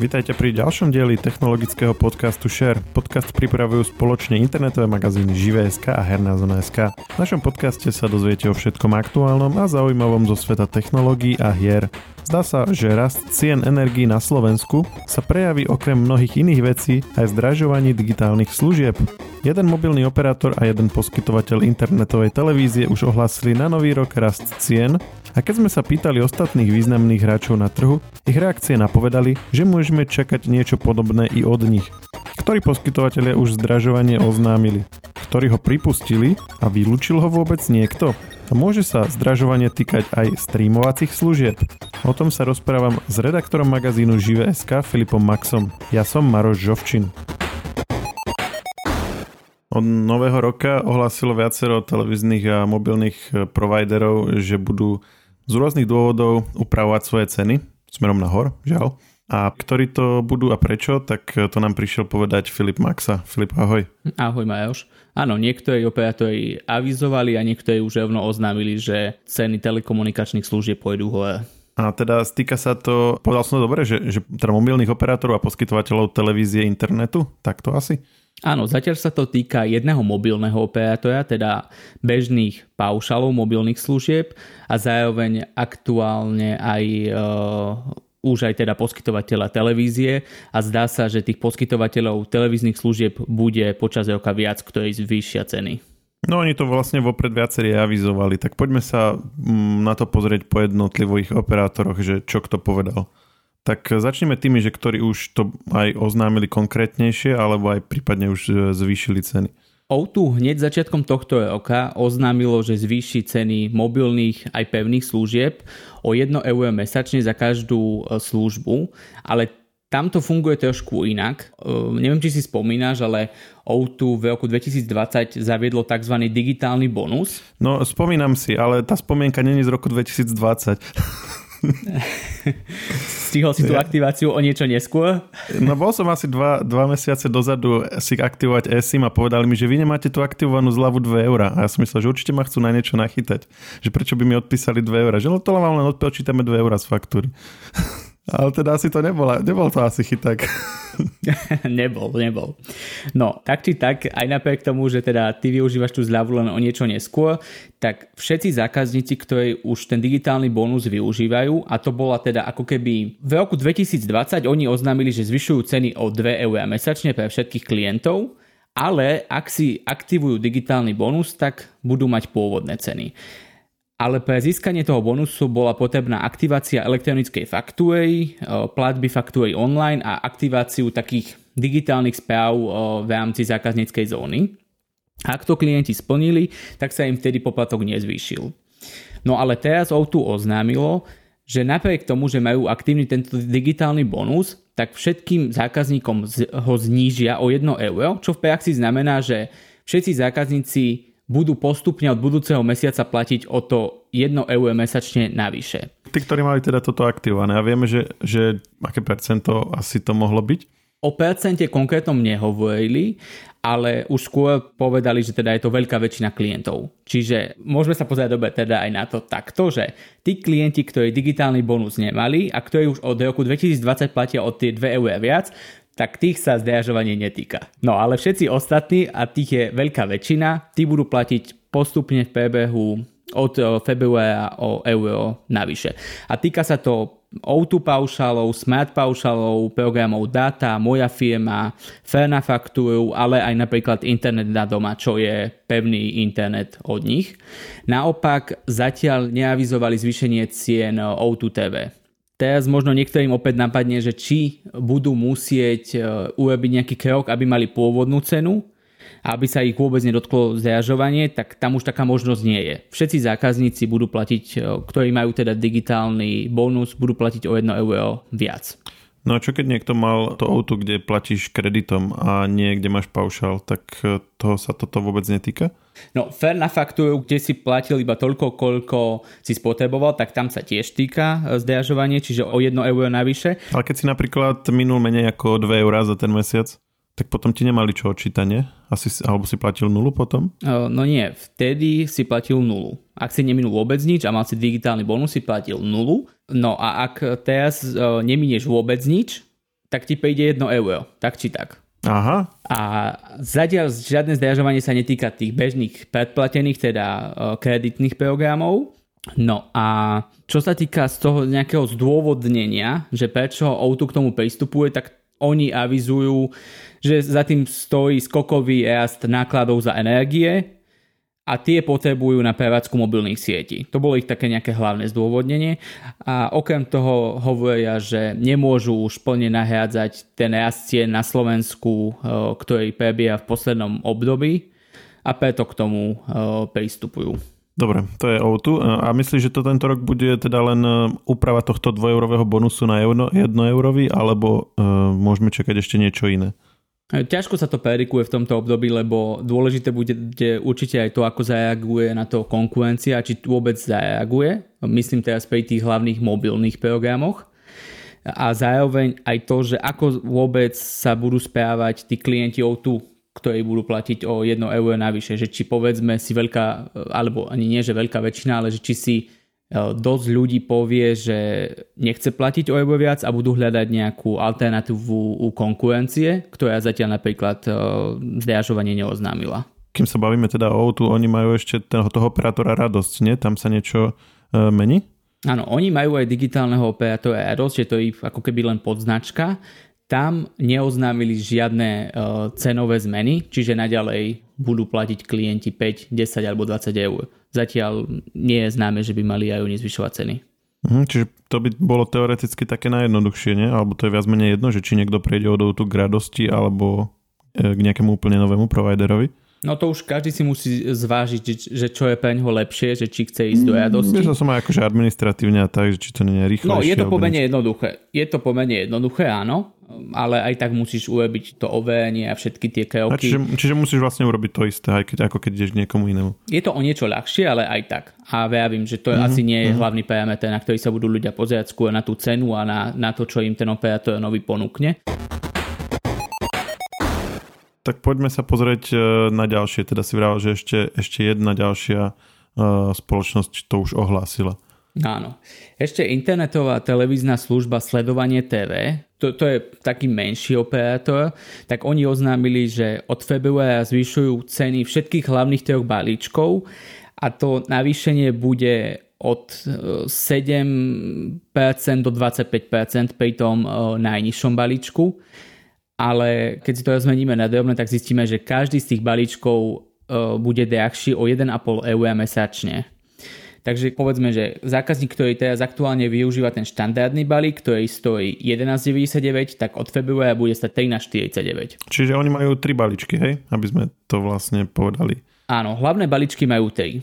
Vítajte pri ďalšom dieli technologického podcastu Share. Podcast pripravujú spoločne internetové magazíny Živé.sk a Herná zona.sk. V našom podcaste sa dozviete o všetkom aktuálnom a zaujímavom zo sveta technológií a hier. Zdá sa, že rast cien energií na Slovensku sa prejaví okrem mnohých iných vecí aj v zdražovaní digitálnych služieb. Jeden mobilný operátor a jeden poskytovateľ internetovej televízie už ohlásili na nový rok rast cien a keď sme sa pýtali ostatných významných hráčov na trhu, ich reakcie napovedali, že môžeme čakať niečo podobné i od nich. Ktorí poskytovateľia už zdražovanie oznámili? Ktorí ho pripustili a vylúčil ho vôbec niekto? A môže sa zdražovanie týkať aj streamovacích služieb? O tom sa rozprávam s redaktorom magazínu Žive.sk Filipom Maxom. Ja som Maroš Žovčin. Od nového roka ohlásilo viacero televíznych a mobilných providerov, že budú z rôznych dôvodov upravovať svoje ceny smerom nahor, žiaľ. A ktorí to budú a prečo, tak to nám prišiel povedať Filip Maxa. Filip, ahoj. Ahoj Majoš. Áno, niektorí operátori avizovali a niektorí už rovno oznámili, že ceny telekomunikačných služieb pôjdu hore. A teda stýka sa to, povedal som to dobre, že, že teda mobilných operátorov a poskytovateľov televízie internetu? Tak to asi? Áno, zatiaľ sa to týka jedného mobilného operátora, teda bežných paušalov mobilných služieb a zároveň aktuálne aj e, už aj teda poskytovateľa televízie a zdá sa, že tých poskytovateľov televíznych služieb bude počas roka viac, ktorí zvýšia ceny. No oni to vlastne vopred viacerí avizovali, tak poďme sa mm, na to pozrieť po jednotlivých operátoroch, že čo kto povedal. Tak začneme tými, že ktorí už to aj oznámili konkrétnejšie, alebo aj prípadne už e, zvýšili ceny. O2 hneď začiatkom tohto roka oznámilo, že zvýši ceny mobilných aj pevných služieb o 1 eur mesačne za každú e, službu, ale tam to funguje trošku inak. Uh, neviem, či si spomínaš, ale O2 v roku 2020 zaviedlo tzv. digitálny bonus. No, spomínam si, ale tá spomienka není z roku 2020. Stihol si tú aktiváciu o niečo neskôr? No bol som asi dva, dva mesiace dozadu si aktivovať eSIM a povedali mi, že vy nemáte tú aktivovanú zľavu 2 eurá. A ja som myslel, že určite ma chcú na niečo nachytať. Že prečo by mi odpísali 2 eurá. Že no to vám len odpočítame 2 eurá z faktúry. Ale teda asi to nebola, nebol to asi chyták. nebol, nebol. No, tak či tak, aj napriek tomu, že teda ty využívaš tú zľavu len o niečo neskôr, tak všetci zákazníci, ktorí už ten digitálny bonus využívajú, a to bola teda ako keby v roku 2020 oni oznámili, že zvyšujú ceny o 2 eur mesačne pre všetkých klientov, ale ak si aktivujú digitálny bonus, tak budú mať pôvodné ceny ale pre získanie toho bonusu bola potrebná aktivácia elektronickej faktúry, e, platby faktúry online a aktiváciu takých digitálnych správ e, v rámci zákazníckej zóny. Ak to klienti splnili, tak sa im vtedy poplatok nezvýšil. No ale teraz O2 oznámilo, že napriek tomu, že majú aktívny tento digitálny bonus, tak všetkým zákazníkom ho znížia o 1 euro, čo v praxi znamená, že všetci zákazníci budú postupne od budúceho mesiaca platiť o to 1 eur mesačne navyše. Tí, ktorí mali teda toto aktivované a vieme, že, že aké percento asi to mohlo byť? O percente konkrétnom nehovorili, ale už skôr povedali, že teda je to veľká väčšina klientov. Čiže môžeme sa pozrieť dobre teda aj na to takto, že tí klienti, ktorí digitálny bonus nemali a ktorí už od roku 2020 platia od tie 2 eur viac, tak tých sa zdražovanie netýka. No ale všetci ostatní, a tých je veľká väčšina, tí budú platiť postupne v prebehu od eh, februára o euro navyše. A týka sa to O2 paušalov, smart paušalov, programov Data, Moja firma, Ferna faktúru, ale aj napríklad internet na doma, čo je pevný internet od nich. Naopak zatiaľ neavizovali zvýšenie cien O2 TV. Teraz možno niektorým opäť napadne, že či budú musieť e, urobiť nejaký krok, aby mali pôvodnú cenu, aby sa ich vôbec nedotklo zriažovanie, tak tam už taká možnosť nie je. Všetci zákazníci budú platiť, e, ktorí majú teda digitálny bonus, budú platiť o 1 euro viac. No a čo keď niekto mal to auto, kde platíš kreditom a nie kde máš paušal, tak e, toho sa toto vôbec netýka? No, fair na faktúru, kde si platil iba toľko, koľko si spotreboval, tak tam sa tiež týka e, zdražovanie, čiže o 1 euro navyše. Ale keď si napríklad minul menej ako 2 eurá za ten mesiac? Tak potom ti nemali čo odčítanie? Asi, alebo si platil nulu potom? No nie, vtedy si platil nulu. Ak si neminul vôbec nič a mal si digitálny bonus, si platil nulu. No a ak teraz neminieš vôbec nič, tak ti prejde 1 euro, tak či tak. Aha. A zatiaľ žiadne zdražovanie sa netýka tých bežných predplatených, teda kreditných programov. No a čo sa týka z toho nejakého zdôvodnenia, že prečo Outu k tomu pristupuje, tak oni avizujú, že za tým stojí skokový rast nákladov za energie, a tie potrebujú na prevádzku mobilných sietí. To bolo ich také nejaké hlavné zdôvodnenie a okrem toho hovoria, že nemôžu už plne nahrádzať ten rast cien na Slovensku, eh, ktorý prebieha v poslednom období a preto k tomu eh, pristupujú. Dobre, to je O2. A myslíš, že to tento rok bude teda len eh, úprava tohto dvojeurového bonusu na 1 eurový, alebo uh, môžeme čakať ešte niečo iné? Ťažko sa to predikuje v tomto období, lebo dôležité bude určite aj to, ako zareaguje na to konkurencia, či vôbec zareaguje. Myslím teraz pri tých hlavných mobilných programoch. A zároveň aj to, že ako vôbec sa budú správať tí klienti O2, ktorí budú platiť o 1 euro navyše. Že či povedzme si veľká, alebo ani nie, že veľká väčšina, ale že či si E, dosť ľudí povie, že nechce platiť o euro viac a budú hľadať nejakú alternatívu u konkurencie, ktorá zatiaľ napríklad e, zdražovanie neoznámila. Kým sa bavíme teda o tu oni majú ešte toho, toho operátora radosť, nie? Tam sa niečo e, mení? Áno, oni majú aj digitálneho operátora radosť, že to je ako keby len podznačka. Tam neoznámili žiadne uh, cenové zmeny, čiže naďalej budú platiť klienti 5, 10 alebo 20 eur zatiaľ nie je známe, že by mali aj oni zvyšovať ceny. Mhm, čiže to by bolo teoreticky také najjednoduchšie, nie? Alebo to je viac menej jedno, že či niekto prejde od tu k radosti alebo e, k nejakému úplne novému providerovi? No to už každý si musí zvážiť, že čo je pre ňoho lepšie, že či chce ísť do mm, radosti. Myslel som aj akože administratívne a tak, že či to nie je rýchlejšie. No je to pomerne jednoduché. Je to pomerne jednoduché, áno ale aj tak musíš urobiť to overenie a všetky tie kroky. čiže, čiže musíš vlastne urobiť to isté, aj keď, ako keď ideš niekomu inému. Je to o niečo ľahšie, ale aj tak. A viem, že to mm-hmm. asi nie je mm-hmm. hlavný parameter, na ktorý sa budú ľudia pozerať skôr na tú cenu a na, na to, čo im ten operátor nový ponúkne. Tak poďme sa pozrieť e, na ďalšie. Teda si vravel, že ešte, ešte jedna ďalšia uh, spoločnosť to už ohlásila. Áno. Ešte internetová televízna služba Sledovanie TV, to, to je taký menší operátor, tak oni oznámili, že od februára zvyšujú ceny všetkých hlavných troch balíčkov a to navýšenie bude od 7% e, do 25% pri tom e, najnižšom balíčku. Ale keď si to zmeníme na drobné, tak zistíme, že každý z tých balíčkov e, bude drahší o 1,5 eur mesačne. Takže povedzme, že zákazník, ktorý teraz aktuálne využíva ten štandardný balík, ktorý stojí 11,99, tak od februára bude stať 13,49. Čiže oni majú tri balíčky, hej? Aby sme to vlastne povedali. Áno, hlavné balíčky majú tri.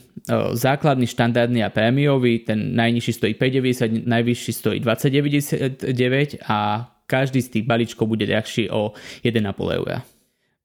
Základný, štandardný a prémiový, ten najnižší stojí 5,90, najvyšší stojí 20,99 a každý z tých balíčkov bude drahší o 1,5 eur.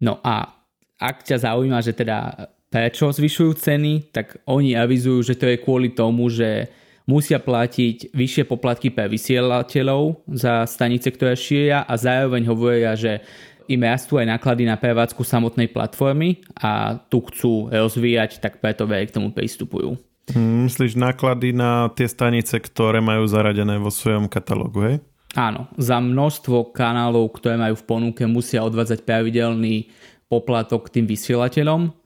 No a ak ťa zaujíma, že teda prečo zvyšujú ceny, tak oni avizujú, že to je kvôli tomu, že musia platiť vyššie poplatky pre vysielateľov za stanice, ktoré šíria a zároveň hovoria, že im rastú aj náklady na prevádzku samotnej platformy a tu chcú rozvíjať, tak preto aj k tomu pristupujú. Hm, myslíš náklady na tie stanice, ktoré majú zaradené vo svojom katalógu, hej? Áno, za množstvo kanálov, ktoré majú v ponuke, musia odvádzať pravidelný poplatok tým vysielateľom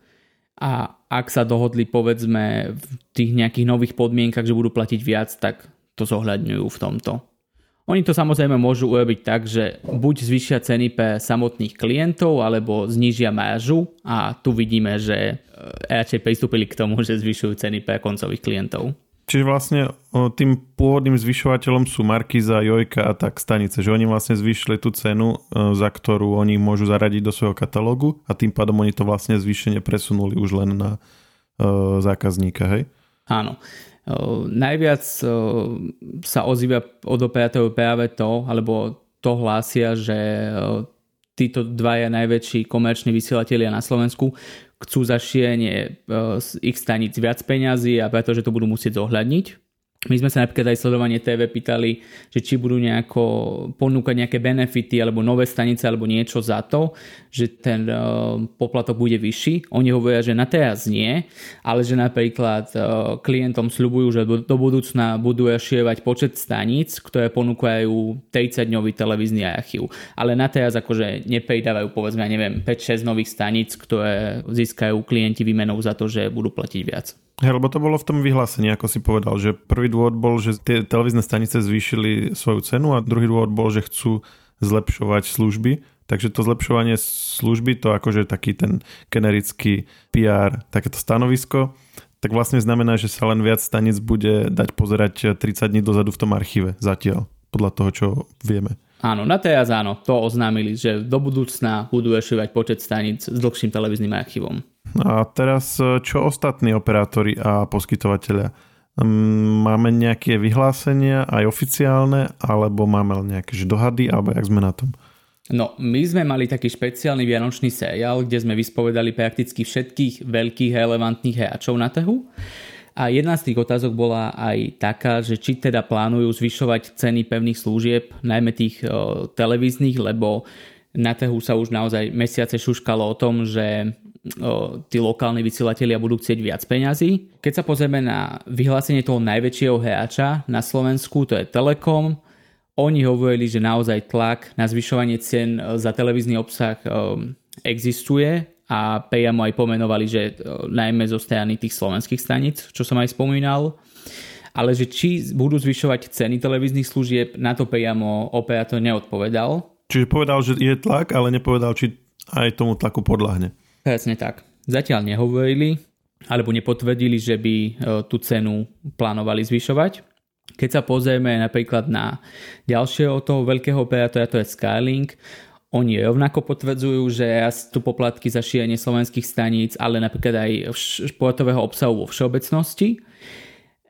a ak sa dohodli povedzme v tých nejakých nových podmienkach, že budú platiť viac, tak to zohľadňujú v tomto. Oni to samozrejme môžu urobiť tak, že buď zvyšia ceny pre samotných klientov, alebo znížia maržu a tu vidíme, že e, radšej pristúpili k tomu, že zvyšujú ceny pre koncových klientov. Čiže vlastne tým pôvodným zvyšovateľom sú Markiza, Jojka a tak stanice, že oni vlastne zvýšili tú cenu, za ktorú oni môžu zaradiť do svojho katalógu a tým pádom oni to vlastne zvýšenie presunuli už len na zákazníka, hej? Áno. Najviac sa ozýva od operátorov práve to, alebo to hlásia, že títo dvaja najväčší komerční vysielatelia na Slovensku chcú za šírenie z ich stanic viac peňazí a pretože to budú musieť zohľadniť. My sme sa napríklad aj sledovanie TV pýtali, že či budú nejako ponúkať nejaké benefity alebo nové stanice alebo niečo za to, že ten uh, poplatok bude vyšší. Oni hovoria, že na teraz nie, ale že napríklad uh, klientom sľubujú, že do, budúcna budú rozširovať počet staníc, ktoré ponúkajú 30-dňový televízny archív. Ale na teraz akože nepridávajú povedzme, neviem, 5-6 nových staníc, ktoré získajú klienti výmenou za to, že budú platiť viac. Hej, lebo to bolo v tom vyhlásení, ako si povedal, že prvý dôvod bol, že tie televízne stanice zvýšili svoju cenu a druhý dôvod bol, že chcú zlepšovať služby. Takže to zlepšovanie služby, to akože taký ten generický PR, takéto stanovisko, tak vlastne znamená, že sa len viac stanic bude dať pozerať 30 dní dozadu v tom archíve zatiaľ, podľa toho, čo vieme. Áno, na teraz áno, to oznámili, že do budúcna budú ešivať počet staníc s dlhším televíznym archívom. A teraz čo ostatní operátori a poskytovateľia? Máme nejaké vyhlásenia aj oficiálne, alebo máme nejaké dohady, alebo jak sme na tom? No, my sme mali taký špeciálny vianočný seriál, kde sme vyspovedali prakticky všetkých veľkých relevantných hráčov na trhu. A jedna z tých otázok bola aj taká, že či teda plánujú zvyšovať ceny pevných služieb, najmä tých televíznych, lebo na trhu sa už naozaj mesiace šuškalo o tom, že tí lokálni vysielatelia budú chcieť viac peňazí. Keď sa pozrieme na vyhlásenie toho najväčšieho hráča na Slovensku, to je Telekom, oni hovorili, že naozaj tlak na zvyšovanie cien za televízny obsah o, existuje a priamo aj pomenovali, že najmä zo strany tých slovenských staníc, čo som aj spomínal. Ale že či budú zvyšovať ceny televíznych služieb, na to priamo operátor neodpovedal. Čiže povedal, že je tlak, ale nepovedal, či aj tomu tlaku podľahne. Presne tak. Zatiaľ nehovorili, alebo nepotvrdili, že by tú cenu plánovali zvyšovať. Keď sa pozrieme napríklad na ďalšieho toho veľkého operátora, to je Skylink, oni rovnako potvrdzujú, že rastú poplatky za šírenie slovenských staníc, ale napríklad aj športového obsahu vo všeobecnosti.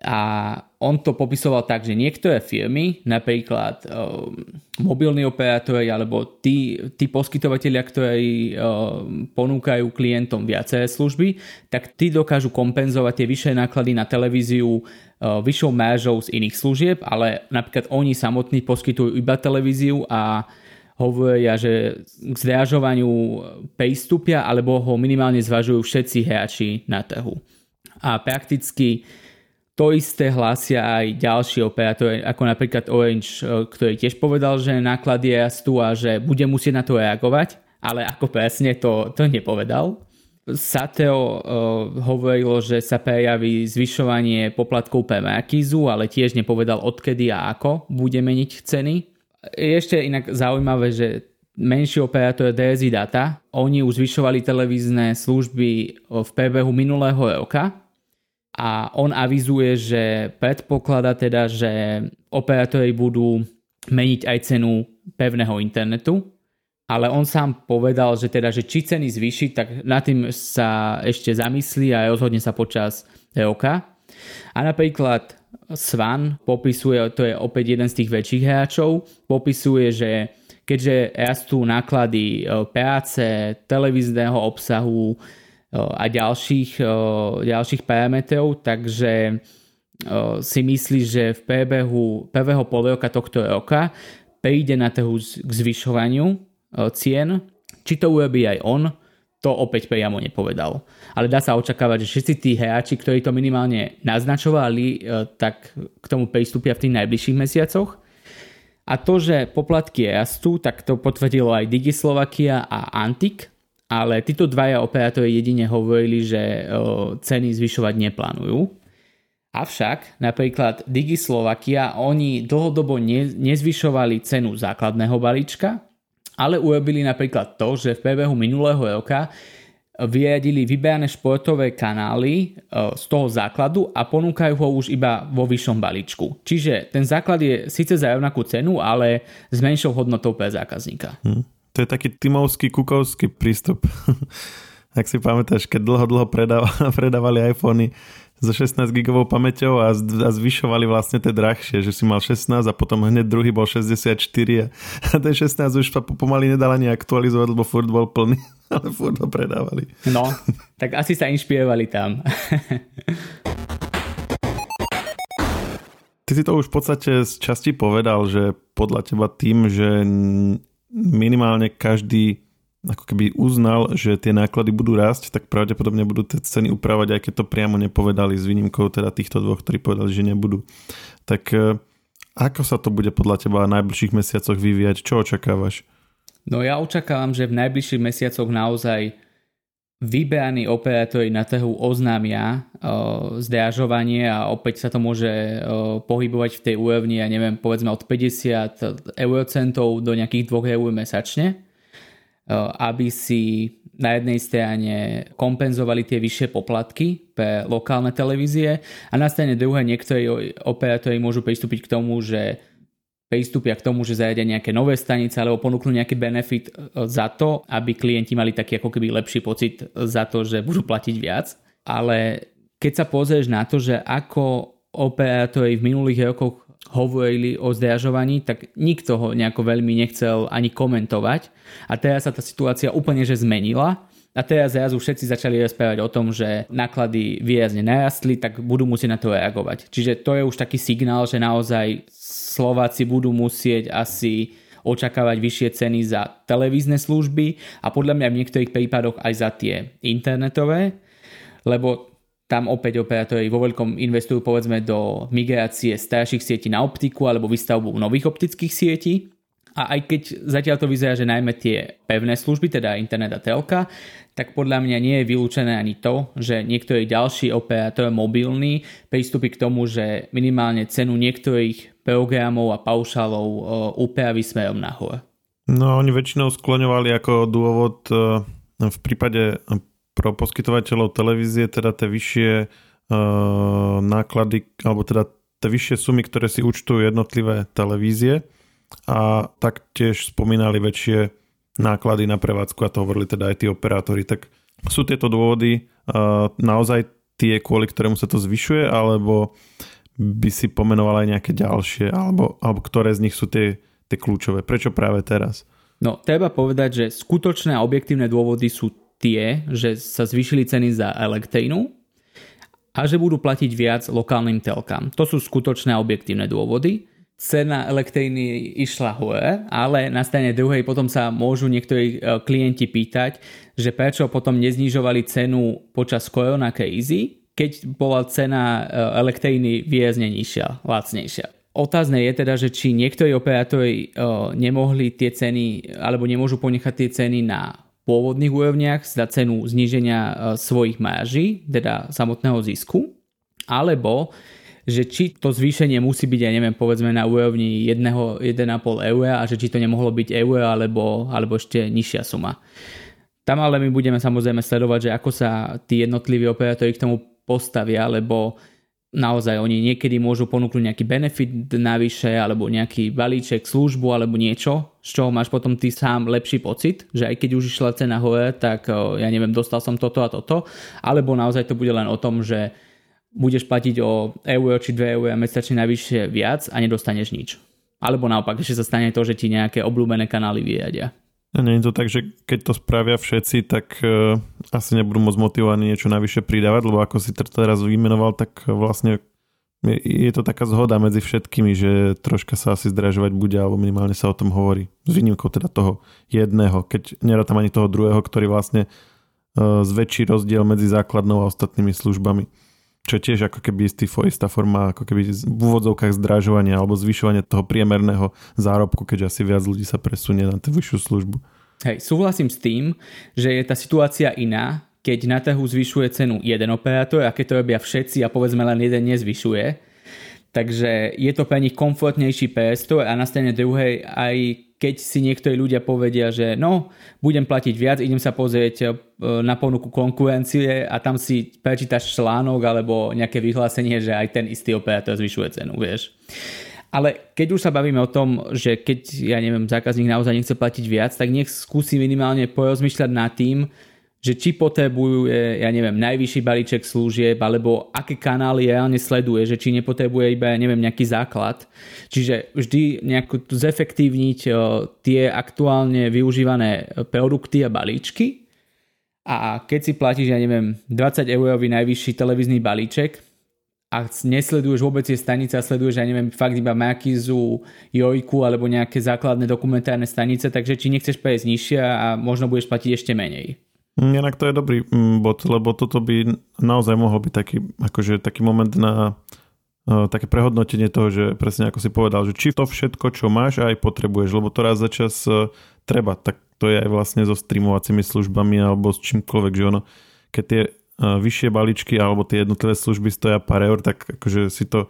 A on to popisoval tak, že niektoré firmy, napríklad um, mobilní operátori alebo tí, tí poskytovateľia, ktorí um, ponúkajú klientom viaceré služby, tak tí dokážu kompenzovať tie vyššie náklady na televíziu uh, vyššou mážou z iných služieb, ale napríklad oni samotní poskytujú iba televíziu a hovoria, že k zdražovaniu pristúpia alebo ho minimálne zvažujú všetci hráči na trhu. A prakticky to isté hlásia aj ďalší operátori, ako napríklad Orange, e, ktorý tiež povedal, že náklady rastú a že bude musieť na to reagovať, ale ako presne to, to nepovedal. Sateo uh, hovorilo, že sa prejaví zvyšovanie poplatkov pre Markízu, ale tiež nepovedal odkedy a ako bude meniť ceny. Je ešte inak zaujímavé, že menší operátor DSI Data, oni už zvyšovali televízne služby v priebehu minulého roka a on avizuje, že predpokladá teda, že operátori budú meniť aj cenu pevného internetu, ale on sám povedal, že teda, že či ceny zvýši, tak nad tým sa ešte zamyslí a rozhodne sa počas roka. A napríklad Svan popisuje, to je opäť jeden z tých väčších hráčov, popisuje, že keďže rastú náklady e, práce, televízneho obsahu a ďalších, ďalších parametrov, takže si myslí, že v priebehu prvého polroka tohto roka príde na trhu k zvyšovaniu cien. Či to urobí aj on, to opäť priamo nepovedal. Ale dá sa očakávať, že všetci tí hráči, ktorí to minimálne naznačovali, tak k tomu pristúpia v tých najbližších mesiacoch. A to, že poplatky rastú, tak to potvrdilo aj Digislovakia a Antik, ale títo dvaja operátori jedine hovorili, že e, ceny zvyšovať neplánujú. Avšak napríklad Digislovakia, oni dlhodobo ne, nezvyšovali cenu základného balíčka, ale urobili napríklad to, že v priebehu minulého roka vyradili vyberané športové kanály e, z toho základu a ponúkajú ho už iba vo vyššom balíčku. Čiže ten základ je síce za rovnakú cenu, ale s menšou hodnotou pre zákazníka. Hmm. To je taký timovský, kukovský prístup. Ak si pamätáš, keď dlho, dlho predávali iPhony so 16 gigovou pamäťou a, a zvyšovali vlastne tie drahšie, že si mal 16 a potom hneď druhý bol 64 a, a ten 16 už sa pomaly nedal ani aktualizovať, lebo furt bol plný, ale furt ho predávali. No, tak asi sa inšpirovali tam. ty si to už v podstate z časti povedal, že podľa teba tým, že minimálne každý ako keby uznal, že tie náklady budú rásť, tak pravdepodobne budú tie ceny upravať, aj keď to priamo nepovedali s výnimkou teda týchto dvoch, ktorí povedali, že nebudú. Tak e, ako sa to bude podľa teba v najbližších mesiacoch vyvíjať? Čo očakávaš? No ja očakávam, že v najbližších mesiacoch naozaj vyberaní operátori na trhu oznámia uh, zdražovanie a opäť sa to môže uh, pohybovať v tej úrovni, ja neviem, povedzme od 50 eurocentov do nejakých 2 eur mesačne, uh, aby si na jednej strane kompenzovali tie vyššie poplatky pre lokálne televízie a na strane druhej niektorí operátori môžu pristúpiť k tomu, že pristúpia k tomu, že zajadia nejaké nové stanice alebo ponúknú nejaký benefit e, za to, aby klienti mali taký ako keby lepší pocit za to, že budú platiť viac. Ale keď sa pozrieš na to, že ako operátori v minulých rokoch hovorili o zdražovaní, tak nikto ho nejako veľmi nechcel ani komentovať. A teraz sa tá situácia úplne že zmenila. A teraz zrazu všetci začali rozprávať o tom, že náklady výrazne narastli, tak budú musieť na to reagovať. Čiže to je už taký signál, že naozaj Slováci budú musieť asi očakávať vyššie ceny za televízne služby a podľa mňa v niektorých prípadoch aj za tie internetové, lebo tam opäť operátori vo veľkom investujú povedzme do migrácie starších sietí na optiku alebo výstavbu nových optických sietí. A aj keď zatiaľ to vyzerá, že najmä tie pevné služby, teda internet a telka, tak podľa mňa nie je vylúčené ani to, že niektorí ďalší operátor mobilní pristúpi k tomu, že minimálne cenu niektorých programov a paušálov upraví smerom nahor. No oni väčšinou skloňovali ako dôvod e, v prípade pro poskytovateľov televízie teda tie vyššie e, náklady, alebo teda tie vyššie sumy, ktoré si účtujú jednotlivé televízie a taktiež spomínali väčšie náklady na prevádzku a to hovorili teda aj tí operátori. Tak sú tieto dôvody naozaj tie, kvôli ktorému sa to zvyšuje, alebo by si pomenoval aj nejaké ďalšie, alebo, alebo ktoré z nich sú tie, tie kľúčové? Prečo práve teraz? No, treba povedať, že skutočné a objektívne dôvody sú tie, že sa zvýšili ceny za elektrínu a že budú platiť viac lokálnym telkám. To sú skutočné a objektívne dôvody. Cena elektriny išla hore, ale na strane druhej potom sa môžu niektorí e, klienti pýtať, že prečo potom neznižovali cenu počas korona krízy, keď bola cena e, elektriny výrazne nižšia, lacnejšia. Otázne je teda, že či niektorí operátori e, nemohli tie ceny alebo nemôžu ponechať tie ceny na pôvodných úrovniach za cenu zníženia svojich máží, teda samotného zisku, alebo že či to zvýšenie musí byť, ja neviem, povedzme na úrovni 1,5 eur a že či to nemohlo byť eur alebo, alebo ešte nižšia suma. Tam ale my budeme samozrejme sledovať, že ako sa tí jednotliví operátori k tomu postavia, lebo naozaj oni niekedy môžu ponúknuť nejaký benefit navyše alebo nejaký balíček, službu alebo niečo, z čoho máš potom ty sám lepší pocit, že aj keď už išla cena hore, tak ja neviem, dostal som toto a toto, alebo naozaj to bude len o tom, že budeš platiť o euro či 2 eur mesačne najvyššie viac a nedostaneš nič. Alebo naopak, ešte sa stane to, že ti nejaké obľúbené kanály vyjadia. A nie je to tak, že keď to spravia všetci, tak uh, asi nebudú môcť motivovaní niečo navyše pridávať, lebo ako si teraz vymenoval, tak vlastne je, je to taká zhoda medzi všetkými, že troška sa asi zdražovať bude, alebo minimálne sa o tom hovorí. S výnimkou teda toho jedného, keď nerátam ani toho druhého, ktorý vlastne uh, zväčší rozdiel medzi základnou a ostatnými službami čo tiež ako keby istý, istá forma ako keby v úvodzovkách zdražovania alebo zvyšovania toho priemerného zárobku, keďže asi viac ľudí sa presunie na tú vyššiu službu. Hej, súhlasím s tým, že je tá situácia iná, keď na trhu zvyšuje cenu jeden operátor a keď to robia všetci a povedzme len jeden nezvyšuje. Takže je to pre nich komfortnejší priestor a na strane druhej aj keď si niektorí ľudia povedia, že no, budem platiť viac, idem sa pozrieť e, na ponuku konkurencie a tam si prečítaš článok alebo nejaké vyhlásenie, že aj ten istý operátor zvyšuje cenu, vieš. Ale keď už sa bavíme o tom, že keď, ja neviem, zákazník naozaj nechce platiť viac, tak nech skúsi minimálne porozmýšľať nad tým, že či potrebuje, ja neviem, najvyšší balíček služieb, alebo aké kanály reálne sleduje, že či nepotrebuje iba, ja neviem, nejaký základ. Čiže vždy nejako zefektívniť tie aktuálne využívané produkty a balíčky. A keď si platíš, ja neviem, 20 eurový najvyšší televízny balíček a nesleduješ vôbec tie stanice a sleduješ, ja neviem, fakt iba Makizu, Jojku alebo nejaké základné dokumentárne stanice, takže či nechceš prejsť nižšie a možno budeš platiť ešte menej. Inak to je dobrý mm, bod, lebo toto by naozaj mohol byť taký, akože taký moment na uh, také prehodnotenie toho, že presne ako si povedal, že či to všetko, čo máš, aj potrebuješ, lebo to raz za čas uh, treba, tak to je aj vlastne so streamovacími službami alebo s čímkoľvek, že ono, keď tie vyššie balíčky alebo tie jednotlivé služby stoja pár eur, tak akože si to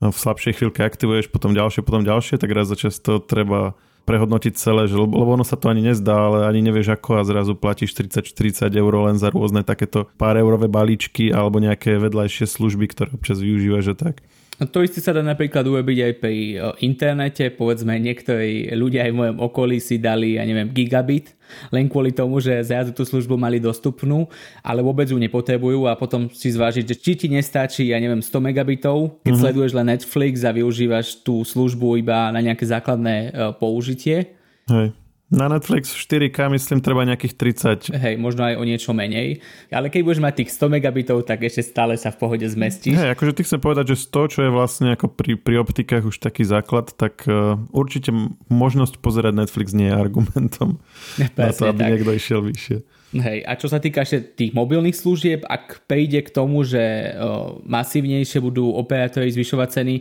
v slabšej chvíľke aktivuješ, potom ďalšie, potom ďalšie, tak raz za často treba prehodnotiť celé, že, lebo ono sa to ani nezdá, ale ani nevieš ako a zrazu platíš 30-40 eur len za rôzne takéto pár eurové balíčky alebo nejaké vedľajšie služby, ktoré občas využívaš, že tak. No to isté sa dá napríklad urobiť aj pri internete, povedzme niektorí ľudia aj v mojom okolí si dali, ja neviem, gigabit, len kvôli tomu, že zrazu tú službu mali dostupnú, ale vôbec ju nepotrebujú a potom si zvážiť, že či ti nestačí, ja neviem, 100 megabitov, keď mm-hmm. sleduješ len Netflix a využívaš tú službu iba na nejaké základné použitie. Hej. Na Netflix 4K myslím treba nejakých 30. Hej, možno aj o niečo menej. Ale keď budeš mať tých 100 megabitov, tak ešte stále sa v pohode zmestíš. Hej, akože ty chcem povedať, že 100, čo je vlastne ako pri, pri optikách už taký základ, tak uh, určite možnosť pozerať Netflix nie je argumentom Presne, na to, aby tak. niekto išiel vyššie. Hej, a čo sa týka ešte tých mobilných služieb, ak prejde k tomu, že uh, masívnejšie budú operátori zvyšovať ceny,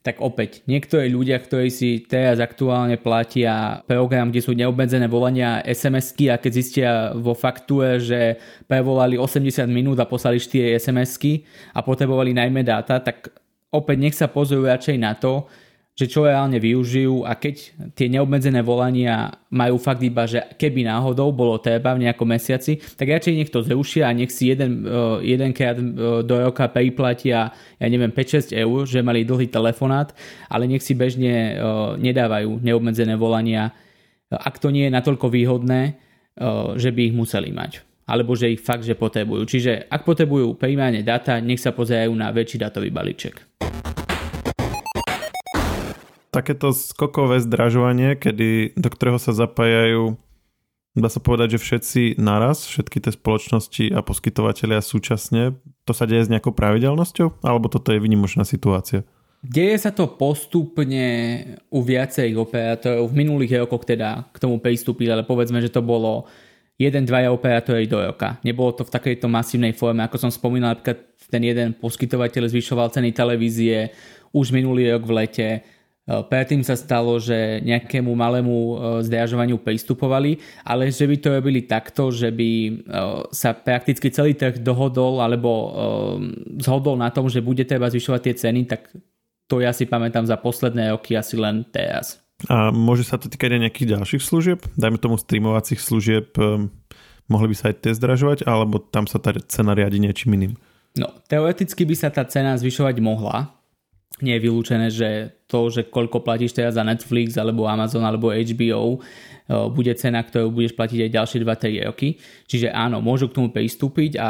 tak opäť niektorí ľudia, ktorí si teraz aktuálne platia program, kde sú neobmedzené volania SMS-ky a keď zistia vo faktúre, že prevolali 80 minút a poslali 4 SMS-ky a potrebovali najmä dáta, tak opäť nech sa pozrú radšej na to, že čo reálne využijú a keď tie neobmedzené volania majú fakt iba, že keby náhodou bolo treba v nejakom mesiaci, tak radšej nech to zrušia a nech si jeden, uh, jedenkrát uh, do roka priplatia, ja neviem, 5-6 eur, že mali dlhý telefonát, ale nech si bežne uh, nedávajú neobmedzené volania, ak to nie je natoľko výhodné, že by ich museli mať alebo že ich fakt, že potrebujú. Čiže ak potrebujú primárne data, nech sa pozerajú na väčší datový balíček takéto skokové zdražovanie, kedy, do ktorého sa zapájajú dá sa povedať, že všetci naraz, všetky tie spoločnosti a poskytovateľia súčasne, to sa deje s nejakou pravidelnosťou? Alebo toto je vynimočná situácia? Deje sa to postupne u viacerých operátorov. V minulých rokoch teda k tomu pristúpili, ale povedzme, že to bolo jeden, dvaja operátori do roka. Nebolo to v takejto masívnej forme, ako som spomínal, napríklad ten jeden poskytovateľ zvyšoval ceny televízie už minulý rok v lete predtým sa stalo, že nejakému malému eh, zdražovaniu pristupovali, ale že by to robili takto, že by eh, sa prakticky celý trh dohodol alebo zhodol na tom, že bude treba zvyšovať tie ceny, tak to ja si pamätám za posledné roky asi len teraz. A môže sa to týkať aj nejakých ďalších služieb? Dajme tomu streamovacích služieb, mohli by sa aj tie zdražovať, alebo tam sa tá cena riadi niečím iným? No, teoreticky by sa tá cena zvyšovať mohla, nie je vylúčené, že to, že koľko platíš teraz za Netflix alebo Amazon alebo HBO, bude cena, ktorú budeš platiť aj ďalšie 2-3 roky. Čiže áno, môžu k tomu pristúpiť a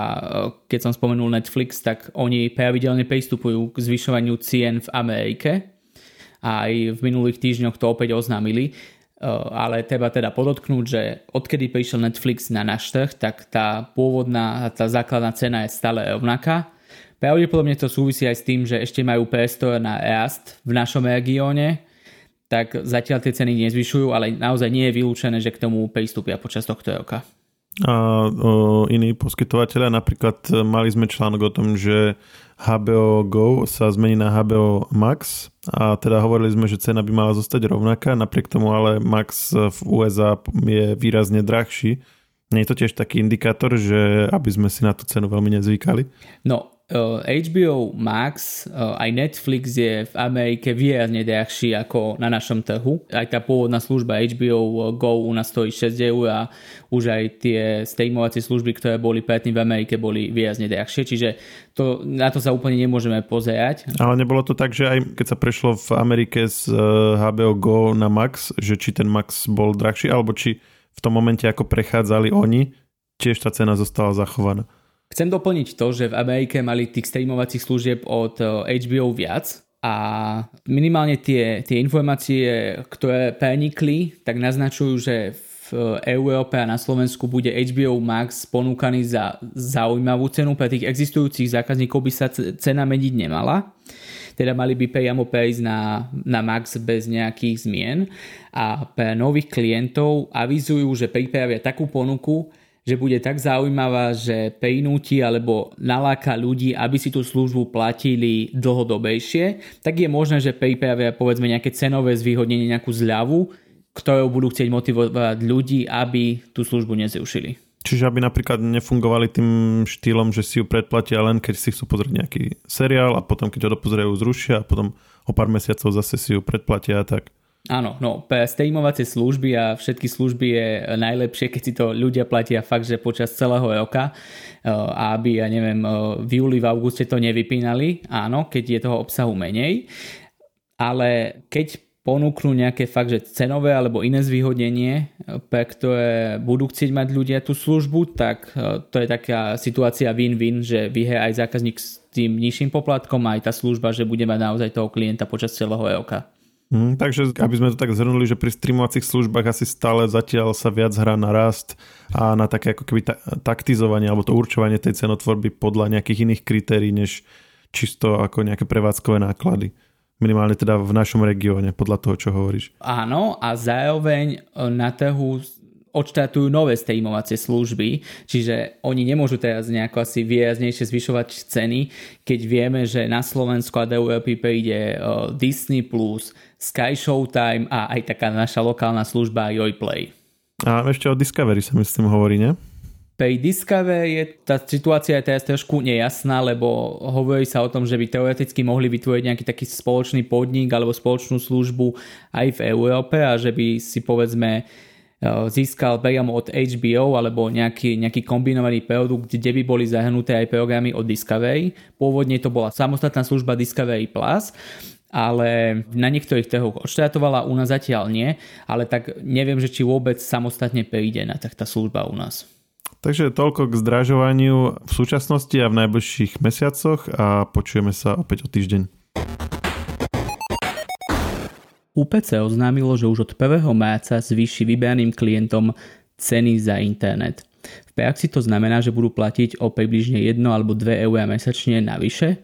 keď som spomenul Netflix, tak oni pravidelne pristupujú k zvyšovaniu cien v Amerike. Aj v minulých týždňoch to opäť oznámili. Ale treba teda podotknúť, že odkedy prišiel Netflix na náš trh, tak tá pôvodná, tá základná cena je stále rovnaká Pravdepodobne to súvisí aj s tým, že ešte majú priestor na rast v našom regióne, tak zatiaľ tie ceny nezvyšujú, ale naozaj nie je vylúčené, že k tomu pristúpia počas tohto roka. A o, iní poskytovateľia, napríklad mali sme článok o tom, že HBO Go sa zmení na HBO Max a teda hovorili sme, že cena by mala zostať rovnaká, napriek tomu ale Max v USA je výrazne drahší. Nie je to tiež taký indikátor, že aby sme si na tú cenu veľmi nezvykali? No, HBO Max, aj Netflix je v Amerike výrazne drahší ako na našom trhu. Aj tá pôvodná služba HBO Go u nás stojí 6 eur a už aj tie streamovacie služby, ktoré boli predtým v Amerike, boli výrazne drahšie, čiže to, na to sa úplne nemôžeme pozerať. Ale nebolo to tak, že aj keď sa prešlo v Amerike z HBO Go na Max, že či ten Max bol drahší, alebo či v tom momente, ako prechádzali oni, tiež tá cena zostala zachovaná. Chcem doplniť to, že v Amerike mali tých streamovacích služieb od HBO eh, viac a minimálne tie, tie informácie, ktoré prenikli, tak naznačujú, že v v Európe a na Slovensku bude HBO Max ponúkaný za zaujímavú cenu. Pre tých existujúcich zákazníkov by sa cena meniť nemala. Teda mali by priamo prejsť na, na Max bez nejakých zmien. A pre nových klientov avizujú, že pripravia takú ponuku, že bude tak zaujímavá, že prinúti alebo naláka ľudí, aby si tú službu platili dlhodobejšie, tak je možné, že pripravia povedzme nejaké cenové zvýhodnenie, nejakú zľavu, ktorou budú chcieť motivovať ľudí, aby tú službu nezrušili. Čiže aby napríklad nefungovali tým štýlom, že si ju predplatia len keď si chcú pozrieť nejaký seriál a potom keď ho dopozerajú zrušia a potom o pár mesiacov zase si ju predplatia a tak. Áno, no streamovacie služby a všetky služby je najlepšie, keď si to ľudia platia fakt, že počas celého roka eh, aby, ja neviem, eh, v júli, v auguste to nevypínali, áno, keď je toho obsahu menej, ale keď ponúknú nejaké fakt, že cenové alebo iné zvýhodnenie, eh, pre ktoré budú chcieť mať ľudia tú službu, tak to je taká situácia win-win, že vyhre aj zákazník s tým nižším poplatkom aj tá služba, že bude mať naozaj toho klienta počas celého roka. Mm, takže aby sme to tak zhrnuli, že pri streamovacích službách asi stále zatiaľ sa viac hrá na rast a na také ako keby ta- taktizovanie alebo to určovanie tej cenotvorby podľa nejakých iných kritérií, než čisto ako nejaké prevádzkové náklady. Minimálne teda v našom regióne, podľa toho, čo hovoríš. Áno, a zároveň na trhu odštartujú nové streamovacie služby, čiže oni nemôžu teraz nejako asi výraznejšie zvyšovať ceny, keď vieme, že na Slovensku a do Európy príde Disney+, Sky Showtime a aj taká naša lokálna služba Joyplay. A ešte o Discovery sa myslím hovorí, ne? Pri Discovery je tá situácia je teraz trošku nejasná, lebo hovorí sa o tom, že by teoreticky mohli vytvoriť nejaký taký spoločný podnik alebo spoločnú službu aj v Európe a že by si povedzme získal priamo od HBO alebo nejaký, nejaký kombinovaný produkt, kde by boli zahrnuté aj programy od Discovery. Pôvodne to bola samostatná služba Discovery Plus, ale na niektorých trhoch odštartovala, u nás zatiaľ nie, ale tak neviem, že či vôbec samostatne príde na tak tá služba u nás. Takže toľko k zdražovaniu v súčasnosti a v najbližších mesiacoch a počujeme sa opäť o týždeň. UPC oznámilo, že už od 1. máca zvýši vybraným klientom ceny za internet. V praxi to znamená, že budú platiť o približne 1 alebo 2 eur mesačne navyše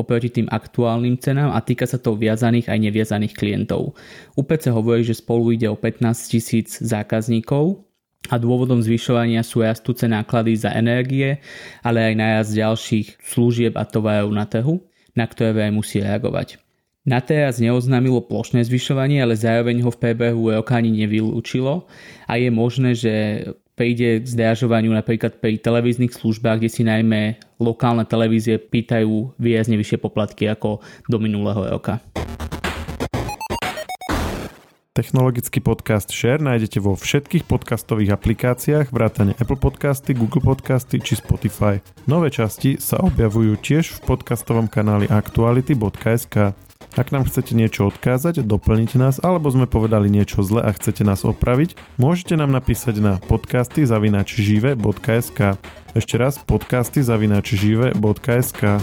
oproti tým aktuálnym cenám a týka sa to viazaných aj neviazaných klientov. UPC hovorí, že spolu ide o 15 tisíc zákazníkov a dôvodom zvyšovania sú rastúce náklady za energie, ale aj nájazd ďalších služieb a tovarov na trhu, na ktoré musí reagovať. Na teraz neoznámilo plošné zvyšovanie, ale zároveň ho v prebehu roka ani nevylúčilo a je možné, že príde k zdražovaniu napríklad pri televíznych službách, kde si najmä lokálne televízie pýtajú výrazne vyššie poplatky ako do minulého roka. Technologický podcast Share nájdete vo všetkých podcastových aplikáciách vrátane Apple Podcasty, Google Podcasty či Spotify. Nové časti sa objavujú tiež v podcastovom kanáli aktuality.sk. Ak nám chcete niečo odkázať, doplniť nás, alebo sme povedali niečo zle a chcete nás opraviť, môžete nám napísať na podcasty zavinač žive.sk. Ešte raz podcasty zavinač žive.sk.